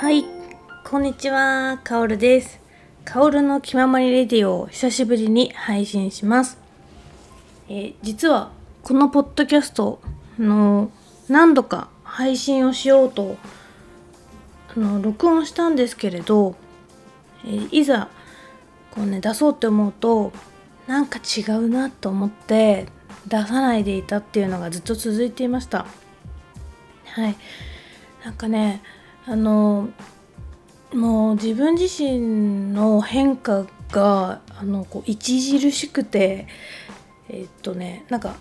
はい、こんにちは、かおるです。かおるの気ままにレディオを久しぶりに配信します。えー実はこのポッドキャストの何度か配信をしようとあの録音したんですけれど、えーいざこうね出そうって思うとなんか違うなと思って出さないでいたっていうのがずっと続いていました。はい、なんかねあのもう自分自身の変化があのこう著しくてえっとねなんか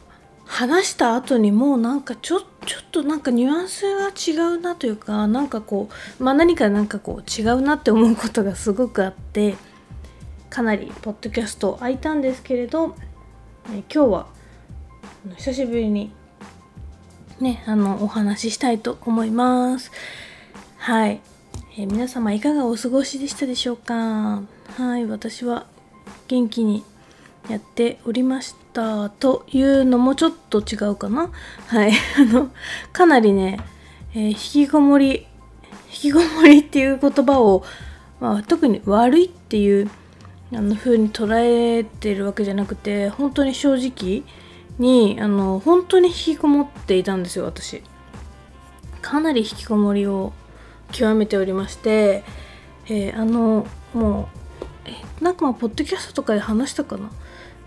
話した後にもうなんかちょちょっとなんかニュアンスが違うなというかなんかこうまあ何かなんかこう違うなって思うことがすごくあってかなりポッドキャスト空いたんですけれどえ今日は久しぶりにねあのお話ししたいと思います。はい、えー皆様いかがお過ごしでしたでしょうか？はい私は元気にやっておりました。というのもちょっと違うかな？はい あのかなりね、えー引きこもり引きこもりっていう言葉を、まあ、特に悪いっていうあの風に捉えてるわけじゃなくて本当に正直にあの本当に引きこもっていたんですよ私。かなり引きこもりを極めておりまして、えーあのもうえなんかまあポッドキャストとかで話したかな？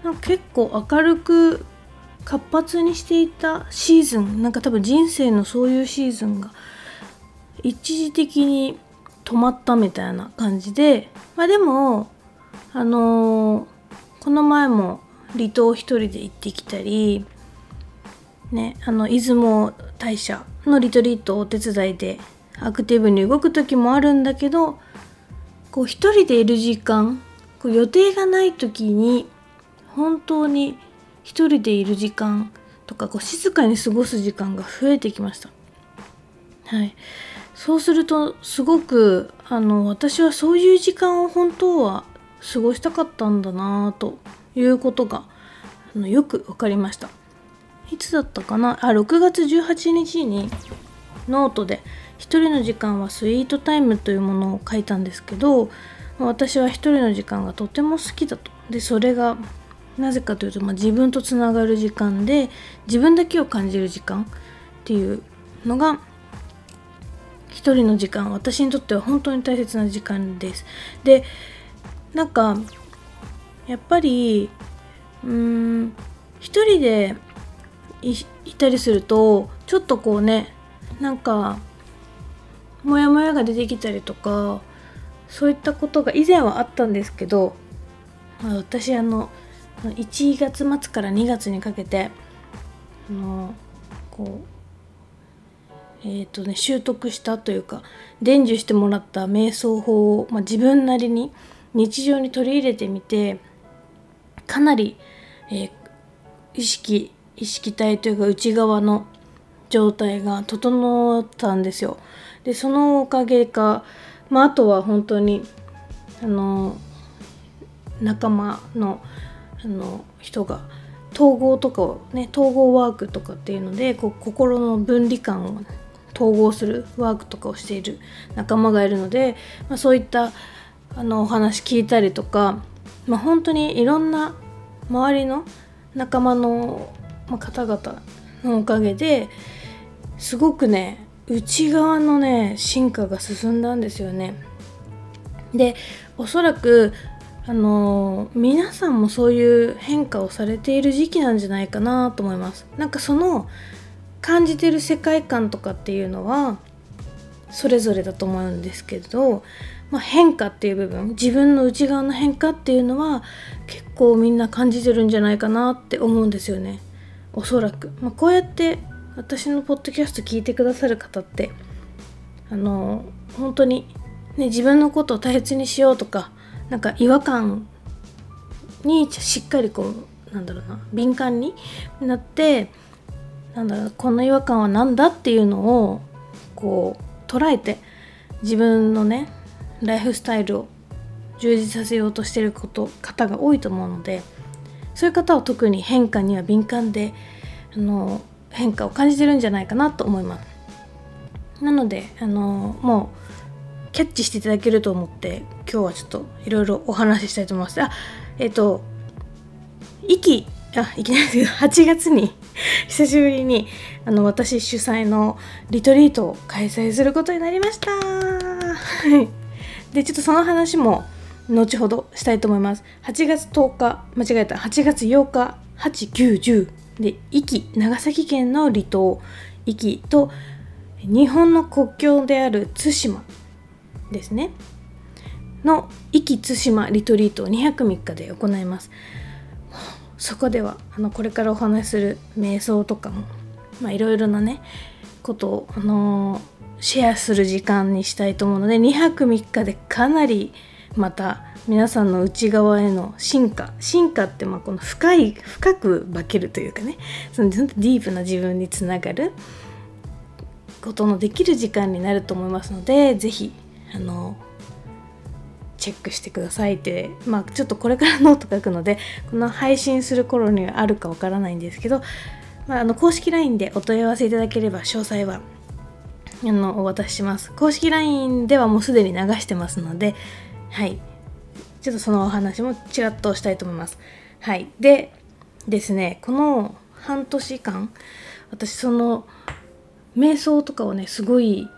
なんか結構明るく活発にしていたシーズンなんか多分人生のそういうシーズンが一時的に止まったみたいな感じでまあでもあのーこの前も離島一人で行ってきたりねあの出雲大社のリトリートをお手伝いでアクティブに動く時もあるんだけどこう一人でいる時間こう予定がない時に本当に一人でいる時間とかこう静かに過ごす時間が増えてきました。はい、そうするとすごくあの私はそういう時間を本当は過ごしたかったんだなということがあのよく分かりました。いつだったかな？あ6月18日にノートで「一人の時間はスイートタイム」というものを書いたんですけど私は一人の時間がとても好きだと。でそれがなぜかというと、まあ、自分とつながる時間で自分だけを感じる時間っていうのが一人の時間私にとっては本当に大切な時間です。でなんかやっぱりうーん一人でいいたりするとちょっとこうねなんかモヤモヤが出てきたりとかそういったことが以前はあったんですけど、まあ、私あの1月末から2月にかけてあのこうえっ、とね習得したというか伝授してもらった瞑想法を、まあ、自分なりに日常に取り入れてみてかなり、えー意識意識体というか内側の状態が整ったんですよ。でそのおかげか、まあ、あとは本当にあの仲間のあの人が統合とかをね統合ワークとかっていうのでこう心の分離感を統合するワークとかをしている仲間がいるので、まあ、そういったあのお話聞いたりとか、まあ、本当にいろんな周りの仲間のまあ方々のおかげですごくね内側のね進化が進んだんですよね。でおそらくあの皆さんもそういう変化をされている時期なんじゃないかなと思います。なんかその感じてる世界観とかっていうのはそれぞれだと思うんですけど、まあ、変化っていう部分自分の内側の変化っていうのは結構みんな感じてるんじゃないかなって思うんですよねおそらく、まあ、こうやって私のポッドキャスト聞いてくださる方ってあの本当に、ね、自分のことを大切にしようとかなんか違和感にしっかりこうなんだろうな敏感になってなんだろうこの違和感は何だっていうのをこう捉えて自分のねライフスタイルを充実させようとしてること方が多いと思うのでそういう方は特に変化には敏感であの変化を感じてるんじゃないかなと思います。なのであのもうキャッチしていただけると思って今日はちょっといろいろお話ししたいと思います。あえっ、ー、と息あいきなりですけど 8月に 久しぶりにあの私主催のリトリートを開催することになりました。でちょっとその話も後ほどしたいと思います。8月10日間違えた。8月8日8910で壱岐長崎県の離島。壱岐と日本の国境である対馬ですね。の壱岐対馬リトリートを2泊3日で行います。そこではあのこれからお話しする瞑想とかもいろいろなねことを、あのー、シェアする時間にしたいと思うので2泊3日でかなりまた皆さんの内側への進化。進化ってまあこの深い深く化けるというかね。そのディープな自分につながる。ことのできる時間になると思いますので是非あのチェックしてくださいって。まあちょっとこれからノート書くのでこの配信する頃にはあるかわからないんですけど、まあ、あの公式 LINE でお問い合わせいただければ詳細はあのお渡しします。公式 LINE ではもうすでに流してますのではい。ちょっとそのお話もちらっとしたいと思います。はい。でですねこの半年間私その瞑想とかをねすごい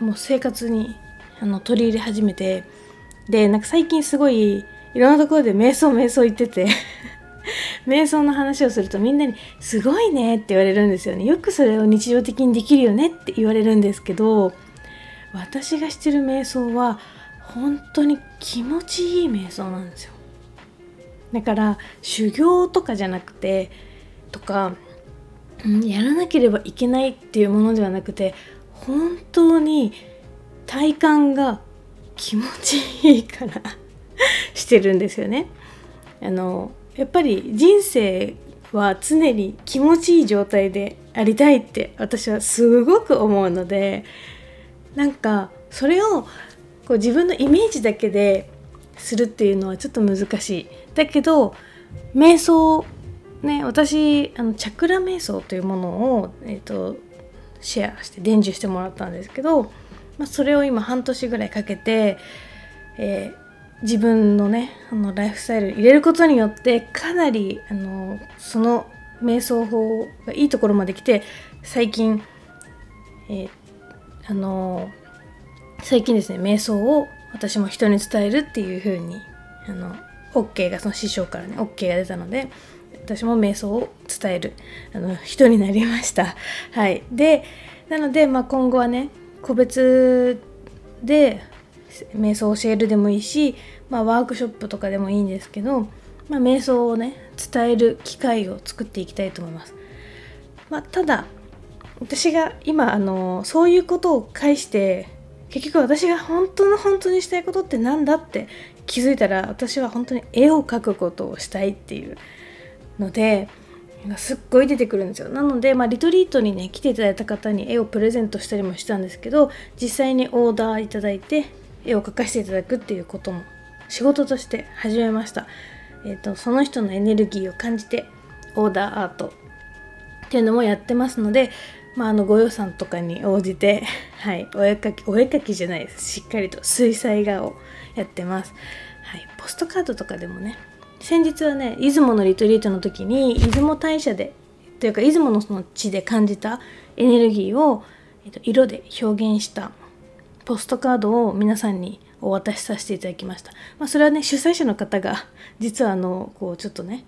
もう生活にあの取り入れ始めてでなんか最近すごいいろんなところで瞑想瞑想言ってて 瞑想の話をするとみんなに「すごいね」って言われるんですよね。よくそれを日常的にできるよねって言われるんですけど私がしてる瞑想は本当に気持ちいい瞑想なんですよ。だから修行とかじゃなくてとか、うん、やらなければいけないっていうものではなくて本当に体感が気持ちいいから してるんですよね。あのやっぱり人生は常に気持ちいい状態でありたいって私はすごく思うのでなんかそれをこう自分のイメージだけでするっていうのはちょっと難しい。だけど瞑想ね私あのチャクラ瞑想というものを、えーと、シェアして伝授してもらったんですけど、まあ、それを今半年ぐらいかけて、えー、自分のねあのライフスタイル入れることによってかなりあのその瞑想法がいいところまで来て最近、えー、あの最近ですね瞑想を私も人に伝えるっていう風にあの OK がその師匠からね OK が出たので私も瞑想を伝えるあの人になりました。はい。でなので、まあ、今後はね個別で瞑想を教えるでもいいし、まあ、ワークショップとかでもいいんですけど、まあ、瞑想をね伝える機会を作っていきたいと思います、まあ、ただ私が今あのそういうことを介して結局私が本当の本当にしたいことって何だって気づいたら私は本当に絵を描くことをしたいっていうのですっごい出てくるんですよ。なので、まあ、リトリートにね来ていただいた方に絵をプレゼントしたりもしたんですけど実際にオーダーいただいて絵を描かせていただくっていうことも仕事として始めました、えーと、その人のエネルギーを感じてオーダーアートっていうのもやってますのでまあ、あのご予算とかに応じて、はい、お絵かきお絵かきじゃないです。しっかりと水彩画をやってます、はい、ポストカードとかでもね先日はね出雲のリトリートの時に出雲大社でというか出雲のその地で感じたエネルギーを、えっと、色で表現したポストカードを皆さんにお渡しさせていただきました、まあ、それはね主催者の方が実はあのこうちょっとね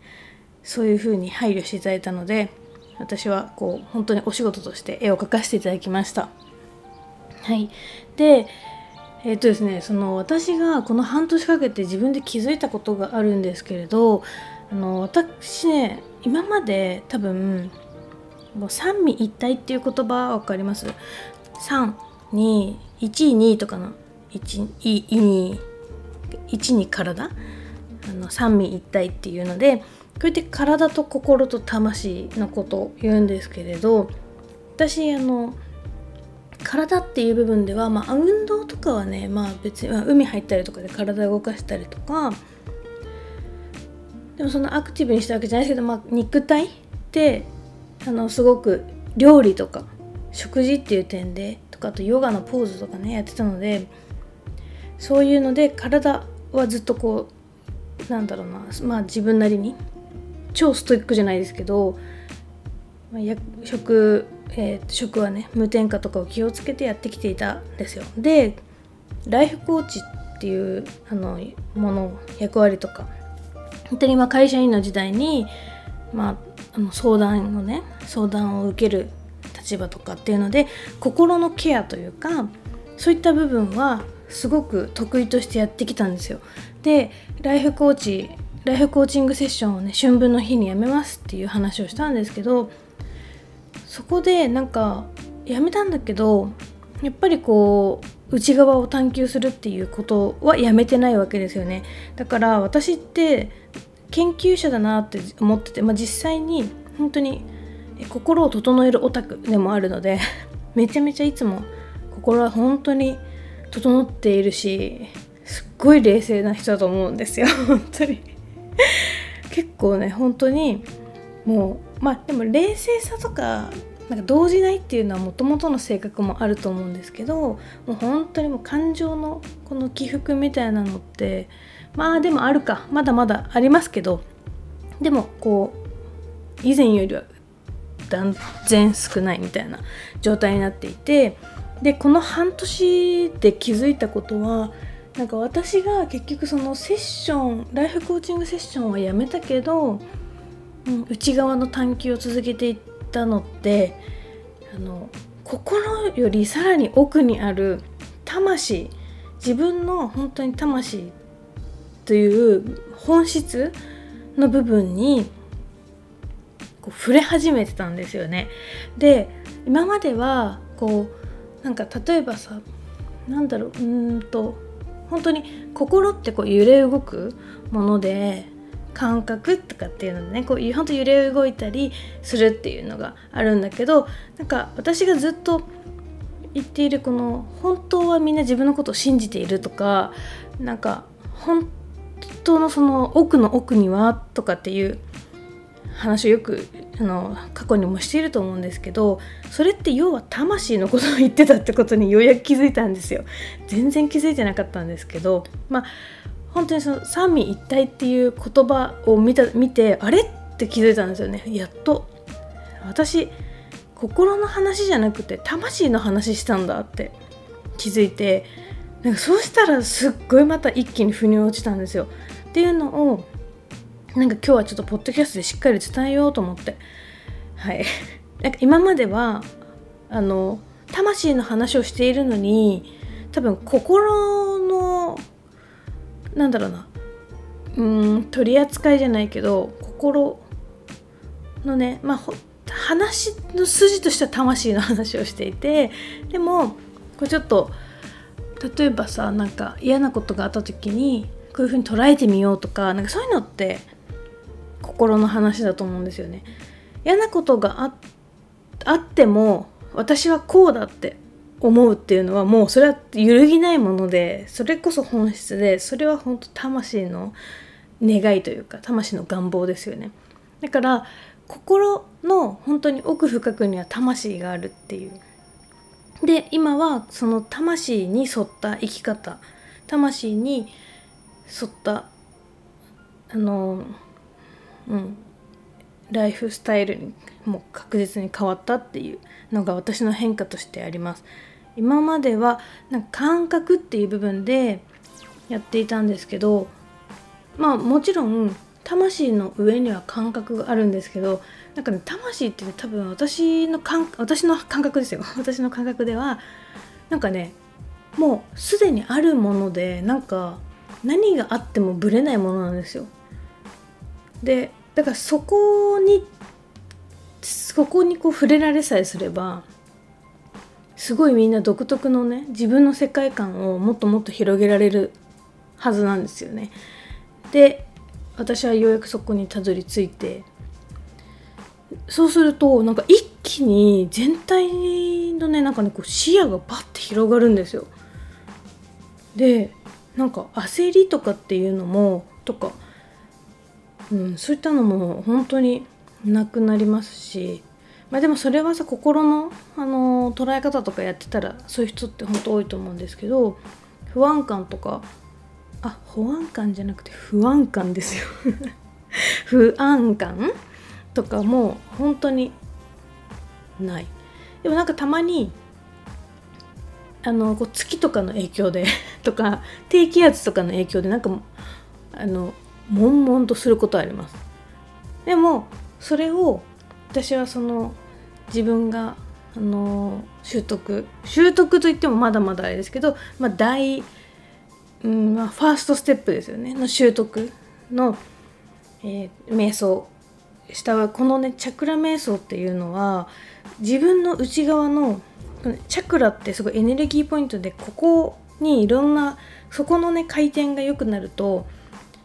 そういう風に配慮していただいたので私はこう本当にお仕事として絵を描かせていただきました。はい、でえっ、とですねその私がこの半年かけて自分で気づいたことがあるんですけれどあの私ね今まで多分もう三位一体っていう言葉分かります？3 2 1 2とかの1い2 1に体？あの三位一体っていうのでこうやって体と心と魂のことを言うんですけれど私あの体っていう部分では、まあ、運動とかはね、まあ、別に、まあ、海入ったりとかで体を動かしたりとかでもそのアクティブにしたわけじゃないですけど、まあ、肉体ってあのすごく料理とか食事っていう点でとかあとヨガのポーズとかねやってたのでそういうので体はずっとこうなんだろうなまあ自分なりに超ストイックじゃないですけど、まあ、食、えー、食はね無添加とかを気をつけてやってきていたんですよでライフコーチっていうあのもの役割とか本当にま会社員の時代に、まあ、あの相談をね相談を受ける立場とかっていうので心のケアというかそういった部分はすごく得意としてやってきたんですよ。でライフコーチライフコーチングセッションをね春分の日にやめますっていう話をしたんですけどそこでなんかやめたんだけどやっぱりこう内側を探求するっていうことはやめてないわけですよね。だから私って研究者だなって思ってて、まあ、実際に本当に心を整えるオタクでもあるので めちゃめちゃいつも心は本当に整っているしすっごい冷静な人だと思うんですよ本当に。結構ね本当にもうまあでも冷静さとかなんか動じないっていうのはもともとの性格もあると思うんですけどもう本当にもう感情のこの起伏みたいなのってまあでもあるかまだまだありますけどでもこう以前よりは断然少ないみたいな状態になっていてでこの半年で気づいたことはなんか私が結局そのセッションライフコーチングセッションはやめたけど、うん、内側の探求を続けていったのってあの心よりさらに奥にある魂自分の本当に魂という本質の部分にこう触れ始めてたんですよね。で今まではこうなんか例えばさなんだろううんと本当に心ってこう揺れ動くもので感覚とかっていうのでねこう本当揺れ動いたりするっていうのがあるんだけどなんか私がずっと言っているこの本当はみんな自分のことを信じているとかなんか本当のその奥の奥にはとかっていう話をよくあの過去にもしていると思うんですけどそれって要は魂のことを言ってたってことにようやく気づいたんですよ。全然気づいてなかったんですけどまあ本当にその三位一体っていう言葉を見た見てあれって気づいたんですよね。やっと。私心の話じゃなくて魂の話したんだって気づいてなんかそうしたらすっごいまた一気に腑に落ちたんですよ。っていうのをなんか今日はちょっとポッドキャストでしっかり伝えようと思って。はい。なんか今まではあの魂の話をしているのに多分心のなんだろうな。うん取り扱いじゃないけど心のねまあ話の筋としては魂の話をしていてでもこうちょっと例えばさなんか嫌なことがあった時にこういう風に捉えてみようとかなんかそういうのって心の話だと思うんですよね。嫌なことがああっても私はこうだって思うっていうのはもうそれは揺るぎないものでそれこそ本質でそれは本当魂の願いというか魂の願望ですよね。だから心の本当に奥深くには魂があるっていう。で今はその魂に沿った生き方魂に沿ったあのうん。ライフスタイルにも確実に変わったっていうのが私の変化としてあります。今まではなんか感覚っていう部分でやっていたんですけどまあもちろん魂の上には感覚があるんですけどなんかね魂って、ね、多分私の感私の感覚ですよ。私の感覚ではなんかねもうすでにあるものでなんか何があってもぶれないものなんですよ。でだからそこにそこにこう触れられさえすればすごいみんな独特のね自分の世界観をもっともっと広げられるはずなんですよね。で私はようやくそこにたどり着いてそうするとなんか一気に全体のねなんかねこう視野がバッて広がるんですよ。でなんか焦りとかっていうのもとかうん、そういったのも本当になくなりますし、まあ、でもそれはさ心の、あの捉え方とかやってたらそういう人って本当多いと思うんですけど不安感とかあ保安感じゃなくて不安感ですよ。不安感とかも本当にない。でもなんかたまにあのこう月とかの影響でとか低気圧とかの影響でなんかあの悶々とすることあります。でもそれを私はその自分があの習得習得といってもまだまだあれですけど、まあ、大、うんまあ、ファーストステップですよね。の習得の、えー、瞑想。したこのねチャクラ瞑想っていうのは自分の内側のチャクラってすごいエネルギーポイントでここにいろんなそこのね回転が良くなると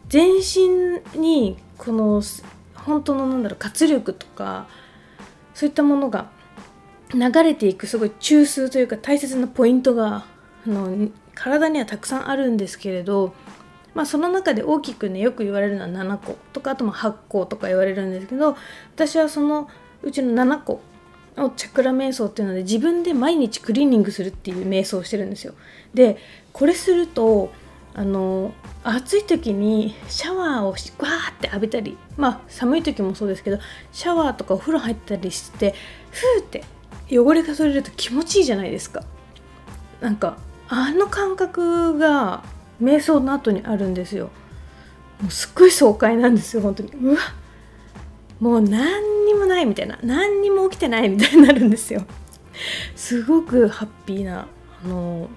全身にこの本当のなんだろう活力とかそういったものが流れていくすごい中枢というか大切なポイントがあの体にはたくさんあるんですけれど、まあ、その中で大きくねよく言われるのは7個とかあとも8個とか言われるんですけど私はそのうちの7個をチャクラ瞑想っていうので自分で毎日クリーニングするっていう瞑想をしてるんですよ。でこれするとあの暑い時にシャワーをわーって浴びたりまあ寒い時もそうですけどシャワーとかお風呂入ったりしてふーって汚れが取れると気持ちいいじゃないですか。なんかあの感覚が瞑想の後にあるんですよ。もうすっごい爽快なんですよ本当に。うわもう何にもないみたいな何にも起きてないみたいになるんですよ。すごくハッピーなあの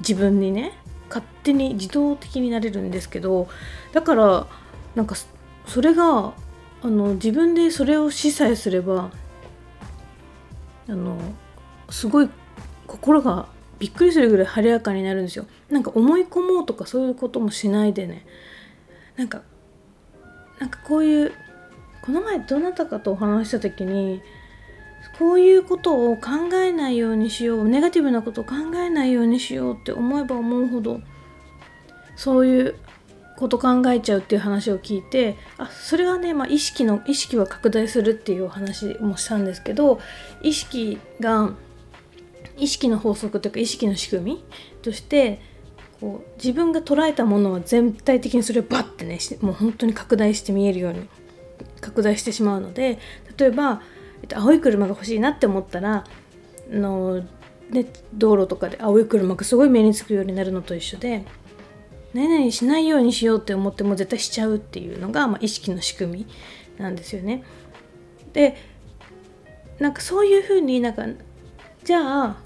自分にね勝手に自動的になれるんですけどだからなんかそれがあの自分でそれをしさえすればあのすごい心がびっくりするぐらい晴れやかになるんですよ。なんか思い込もうとかそういうこともしないでね。なんかなんかこういうこの前どなたかとお話した時にこういうことを考えないようにしようネガティブなことを考えないようにしようって思えば思うほどそういうこと考えちゃうっていう話を聞いてあそれはね、まあ、意識の意識は拡大するっていうお話もしたんですけど意識が意識の法則というか意識の仕組みとしてこう自分が捉えたものは全体的にそれをバッてねもう本当に拡大して見えるように拡大してしまうので例えば、青い車が欲しいなって思ったらの、ね、道路とかで青い車がすごい目につくようになるのと一緒で何々しないようにしようって思っても絶対しちゃうっていうのが、まあ、意識の仕組みなんですよね。でなんかそういうふうになんかじゃあ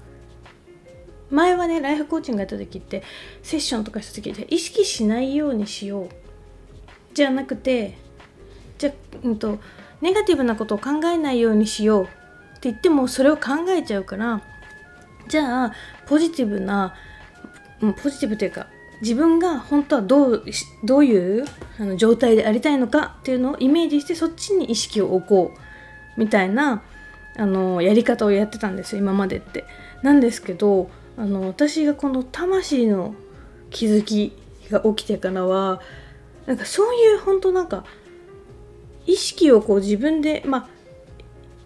前はねライフコーチングやった時ってセッションとかした時って意識しないようにしようじゃなくてじゃうんとネガティブなことを考えないようにしようって言ってもそれを考えちゃうからじゃあポジティブなポジティブというか自分が本当はどうどういう状態でありたいのかっていうのをイメージしてそっちに意識を置こうみたいなあのやり方をやってたんですよ今までって。なんですけどあの私がこの魂の気づきが起きてからはなんかそういう本当なんか意識をこう自分でまあ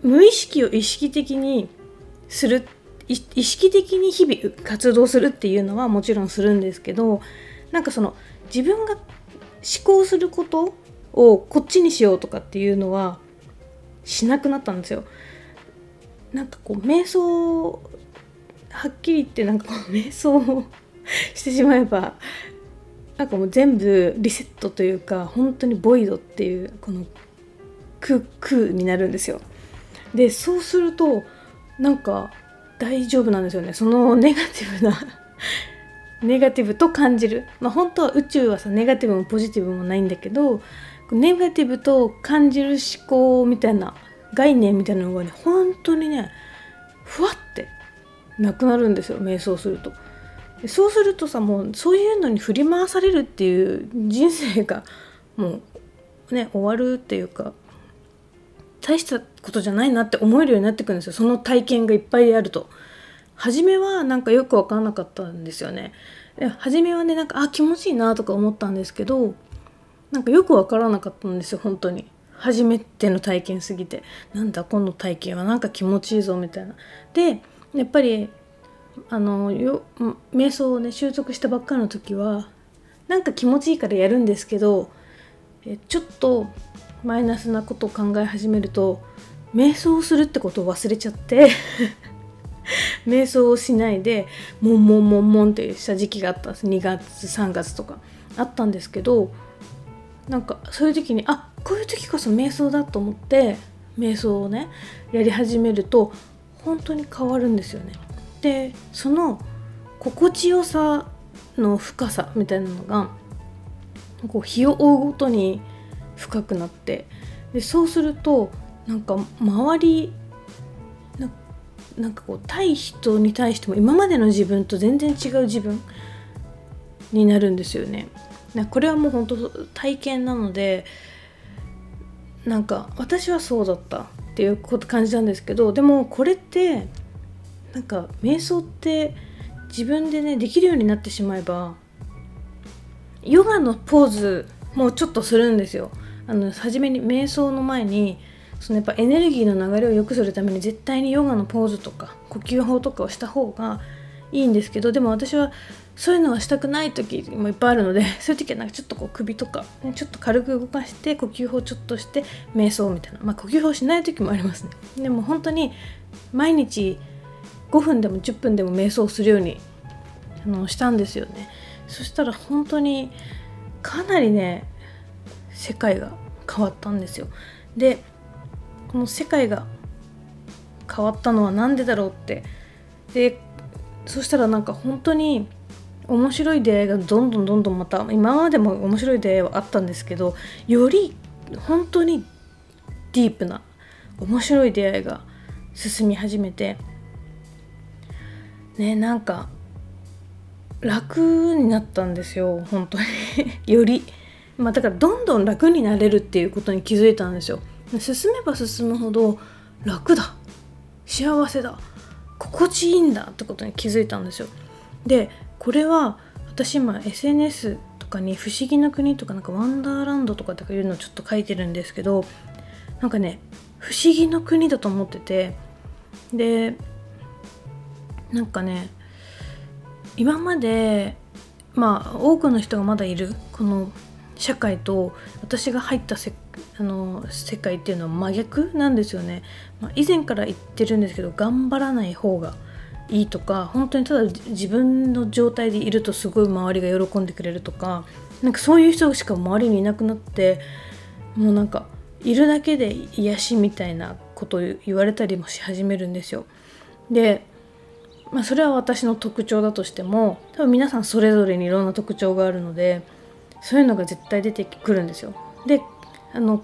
無意識を意識的にする意識的に日々活動するっていうのはもちろんするんですけどなんかその自分が思考することをこっちにしようとかっていうのはしなくなったんですよ。なんかこう瞑想はっきり言ってなんかこう瞑想をしてしまえばなんかもう全部リセットというか本当にボイドっていうこの空空になるんですよ。でそうするとなんか大丈夫なんですよねその ネガティブなネガティブと感じるまあ本当は宇宙はさネガティブもポジティブもないんだけどネガティブと感じる思考みたいな概念みたいなのがね本当にねふわってなくなるんですよ瞑想すると。そうするとさもうそういうのに振り回されるっていう人生がもうね終わるっていうか大したことじゃないなって思えるようになってくるんですよその体験がいっぱいあると。初めはなんかよく分かんなかったんですよね。初めはねなんかあ気持ちいいなとか思ったんですけどなんかよく分からなかったんですよ本当に。初めての体験すぎてなんだこの体験はなんか気持ちいいぞみたいな。でやっぱりあのよ瞑想をね習得したばっかりの時はなんか気持ちいいからやるんですけどえちょっとマイナスなことを考え始めると瞑想をするってことを忘れちゃって 瞑想をしないでもんもんもんもんってした時期があったんです2月3月とかあったんですけどなんかそういう時にあこういう時こそ瞑想だと思って瞑想をねやり始めると本当に変わるんですよね。でその心地よさの深さみたいなのがこう日を追うごとに深くなってでそうするとなんか周りなんかこう対人に対しても今までの自分と全然違う自分になるんですよね。これはもう本当体験なのでなんか私はそうだったっていう感じなんですけどでもこれってなんか瞑想って自分でねできるようになってしまえばヨガのポーズもちょっとするんですよ。あの初めに瞑想の前にそのやっぱエネルギーの流れを良くするために絶対にヨガのポーズとか呼吸法とかをした方がいいんですけどでも私はそういうのはしたくない時もいっぱいあるので そういう時はなんかちょっとこう首とか、ね、ちょっと軽く動かして呼吸法ちょっとして瞑想みたいなまあ呼吸法しない時もありますね。でも本当に毎日5分でも10分でも瞑想するようにあのしたんですよね。そしたら本当にかなりね世界が変わったんですよ。でこの世界が変わったのは何でだろうって。でそしたらなんか本当に面白い出会いがどんどんどんどんまた今までも面白い出会いはあったんですけどより本当にディープな面白い出会いが進み始めてねなんか楽になったんですよ本当に。よりまあだからどんどん楽になれるっていうことに気づいたんですよ。進めば進むほど楽だ。幸せだ。心地いいんだってことに気づいたんですよ。でこれは私今 SNS とかに「不思議な国」とかなんか「ワンダーランド」とかとかいうのをちょっと書いてるんですけどなんかね不思議の国だと思っててでなんかね今までまあ多くの人がまだいるこの社会と私が入ったせあの世界っていうのは真逆なんですよね、まあ、以前から言ってるんですけど頑張らない方がいいとか本当にただ自分の状態でいるとすごい周りが喜んでくれるとかなんかそういう人しか周りにいなくなってもうなんかいるだけで癒しみたいなことを言われたりもし始めるんですよ。でまあそれは私の特徴だとしても多分皆さんそれぞれにいろんな特徴があるのでそういうのが絶対出てくるんですよ。であの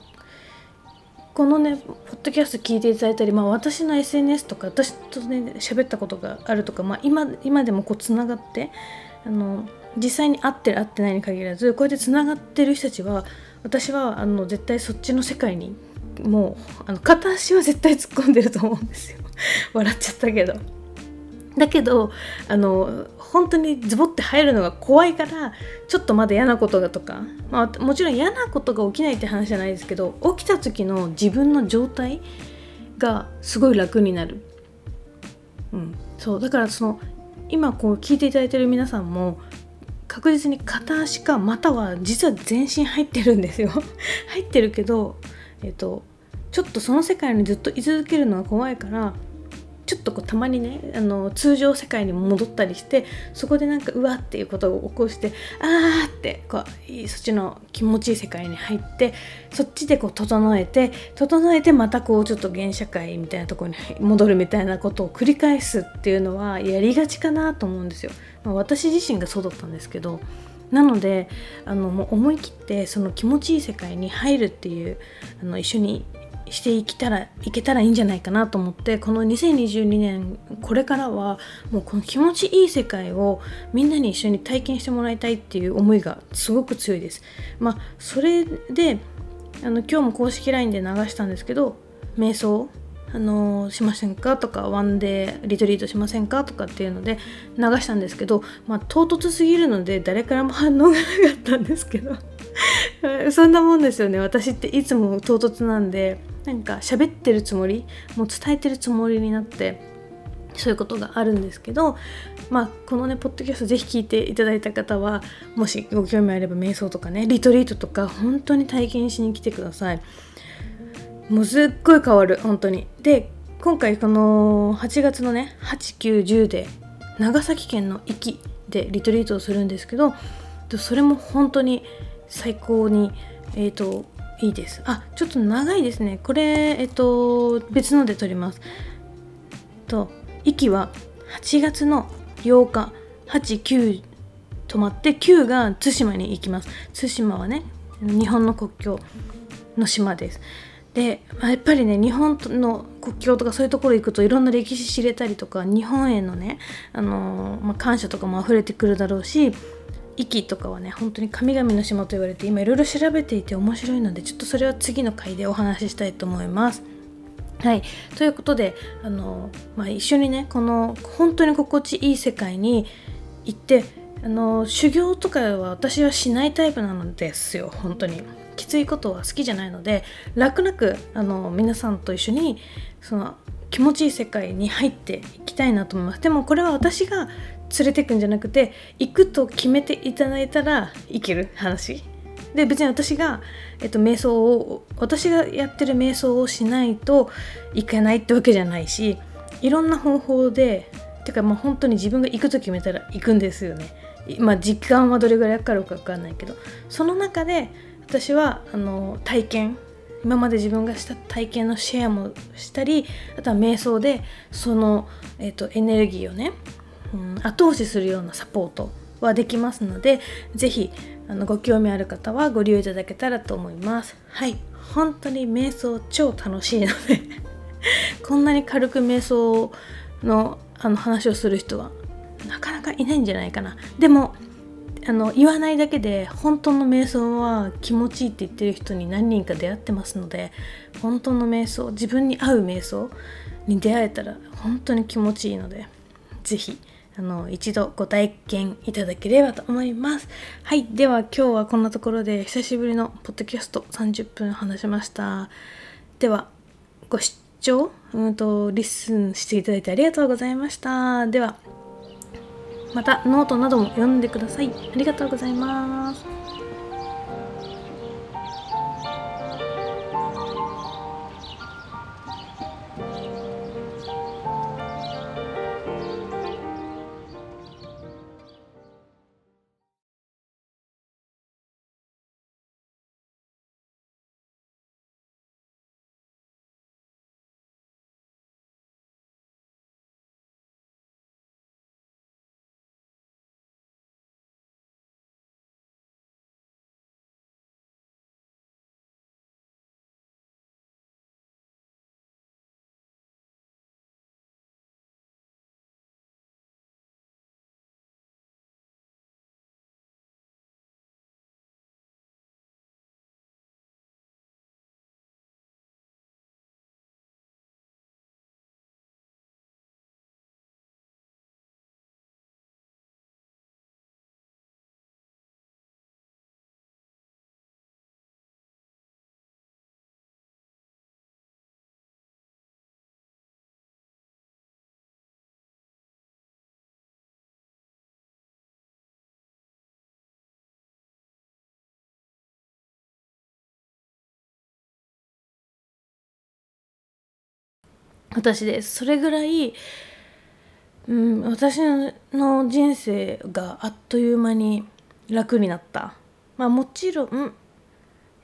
このねポッドキャスト聞いていただいたり、まあ、私の SNS とか私とね喋ったことがあるとか、まあ今、今でもこうつながってあの実際に会ってる会ってないに限らずこうやってつながってる人たちは私はあの絶対そっちの世界にもうあの片足は絶対突っ込んでると思うんですよ笑っちゃったけど。だけどあの本当にズボって入るのが怖いからちょっとまだ嫌なことがとか、まあ、もちろん嫌なことが起きないって話じゃないですけど起きた時の自分の状態がすごい楽になる、うん、そうだからその今こう聞いていただいてる皆さんも確実に片足かまたは実は全身入ってるんですよ。入ってるけどえっとちょっとその世界にずっと居続けるのが怖いからちょっとこうたまにねあの通常世界に戻ったりしてそこでなんかうわっていうことを起こしてあーってこうそっちの気持ちいい世界に入ってそっちでこう整えて整えてまたこうちょっと原社会みたいなところに戻るみたいなことを繰り返すっていうのはやりがちかなと思うんですよ。ま、私自身がそうだったんですけどなのであのもう思い切ってその気持ちいい世界に入るっていうあの一緒にしていけたらいけたらいいんじゃないかなと思ってこの2022年これからはもうこの気持ちいい世界をみんなに一緒に体験してもらいたいっていう思いがすごく強いです。まあそれであの今日も公式 LINE で流したんですけど瞑想あのしませんかとかワンデーリトリートしませんかとかっていうので流したんですけど、まあ、唐突すぎるので誰からも反応がなかったんですけど そんなもんですよね。私っていつも唐突なんでなんか喋ってるつもりもう伝えてるつもりになってそういうことがあるんですけど、まあ、このねポッドキャストぜひ聞いていただいた方はもしご興味あれば瞑想とかねリトリートとか本当に体験しに来てください。もうすっごい変わる本当に。で今回この8月のね8910で長崎県の壱岐でリトリートをするんですけどそれも本当に最高にえっ、ー、といいです。あちょっと長いですね。これえっ、ー、と別ので撮ります。と息は8月の8日89泊まって9が対馬に行きます。対馬はね日本の国境の島です。でやっぱりね日本の国境とかそういうところ行くといろんな歴史知れたりとか日本へのね、あのまあ、感謝とかも溢れてくるだろうし息とかはね本当に神々の島と言われて今いろいろ調べていて面白いのでちょっとそれは次の回でお話ししたいと思います。はい、ということであの、まあ、一緒にねこの本当に心地いい世界に行ってあの修行とかは私はしないタイプなのですよ。本当に。きついことは好きじゃないので楽々あの皆さんと一緒にその気持ちいい世界に入っていきたいなと思います。でもこれは私が連れてくんじゃなくて行くと決めていただいたら行ける話。で別に私が、えっと、瞑想を私がやってる瞑想をしないといけないってわけじゃないしいろんな方法でてかもう本当に自分が行くと決めたら行くんですよね。まあ時間はどれぐらいかかるか分かんないけど。その中で私はあの体験。今まで自分がした体験のシェアもしたりあとは瞑想でその、えーと、エネルギーをね、うん、後押しするようなサポートはできますので是非あのご興味ある方はご利用いただけたらと思います。はい。本当に瞑想超楽しいので こんなに軽く瞑想のあの話をする人はなかなかいないんじゃないかな。でもあの言わないだけで本当の瞑想は気持ちいいって言ってる人に何人か出会ってますので本当の瞑想自分に合う瞑想に出会えたら本当に気持ちいいので是非あの一度ご体験いただければと思います。はいでは今日はこんなところで久しぶりのポッドキャスト30分話しました。ではご視聴うんと listen していただいてありがとうございました。ではまたノートなども読んでください。ありがとうございます。私です。それぐらい、うん、私の人生があっという間に楽になった。まあもちろん、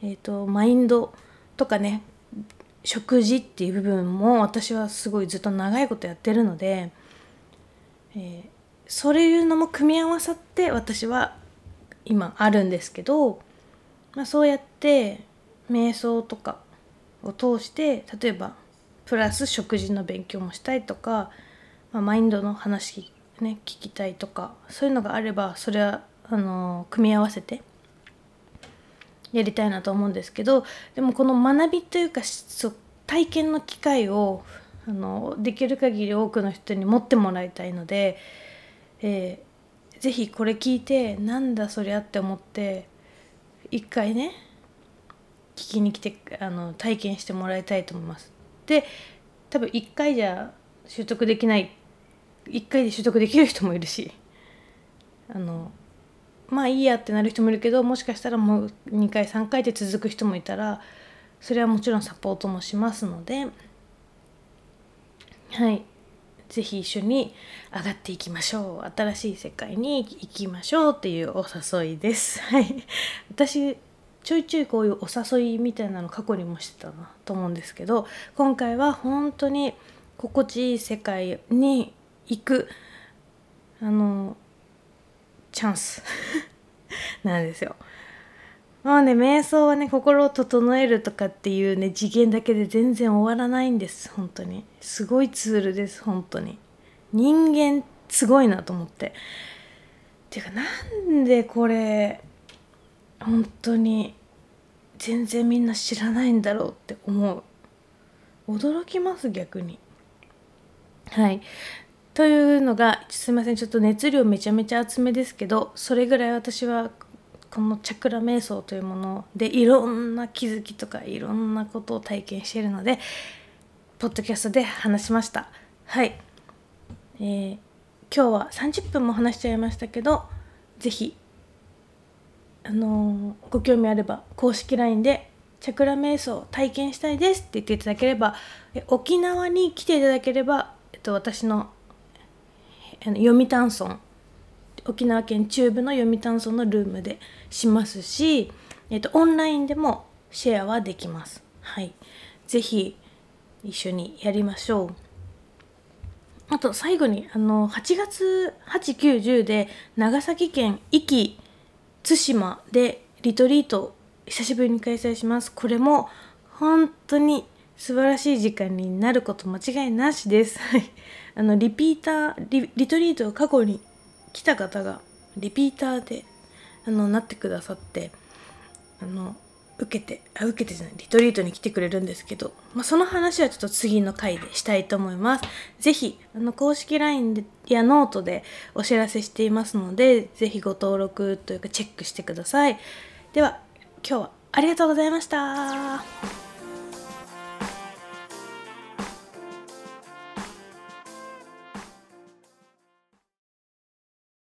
えーと、マインドとかね食事っていう部分も私はすごいずっと長いことやってるので、えー、そういうのも組み合わさって私は今あるんですけど、まあ、そうやって瞑想とかを通して例えばプラス食事の勉強もしたいとか、まあ、マインドの話、ね、聞きたいとかそういうのがあればそれはあの組み合わせてやりたいなと思うんですけどでもこの学びというか体験の機会をあのできる限り多くの人に持ってもらいたいので、えー、ぜひこれ聞いてなんだそりゃって思って一回ね聞きに来てあの体験してもらいたいと思います。で多分1回じゃ習得できない1回で取得できる人もいるしあのまあいいやってなる人もいるけどもしかしたらもう2回3回で続く人もいたらそれはもちろんサポートもしますのではい。是非一緒に上がっていきましょう。新しい世界に行きましょうっていうお誘いです。はい。私ちょいちょいこういうお誘いみたいなの過去にもしてたなと思うんですけど今回は本当に心地いい世界に行くあのチャンス なんですよ。まあね瞑想はね心を整えるとかっていうね次元だけで全然終わらないんです。本当に。すごいツールです本当に。人間すごいなと思って。っていうかなんでこれ本当に全然みんな知らないんだろうって思う。驚きます逆に。はい。というのがすいませんちょっと熱量めちゃめちゃ厚めですけどそれぐらい私はこのチャクラ瞑想というものでいろんな気づきとかいろんなことを体験しているのでポッドキャストで話しました。はい、えー、今日は30分も話しちゃいましたけど是非あのー、ご興味あれば公式 LINE でチャクラ瞑想体験したいですって言っていただければ沖縄に来ていただければ、えっと、私の読谷村沖縄県中部の読谷村のルームでしますし、えっと、オンラインでもシェアはできます。はい。ぜひ一緒にやりましょう。あと最後にあの8月8、9、10で長崎県壱岐対馬でリトリート久しぶりに開催します。これも本当に素晴らしい時間になること間違いなしです。あのリピーターリリトリートを過去に来た方がリピーターであのなってくださってあの受けてあ受けてじゃないリトリートに来てくれるんですけど、まあ、その話はちょっと次の回でしたいと思います。是非あの公式 LINE やノートでお知らせしていますので是非ご登録というかチェックしてください。では今日はありがとうございました。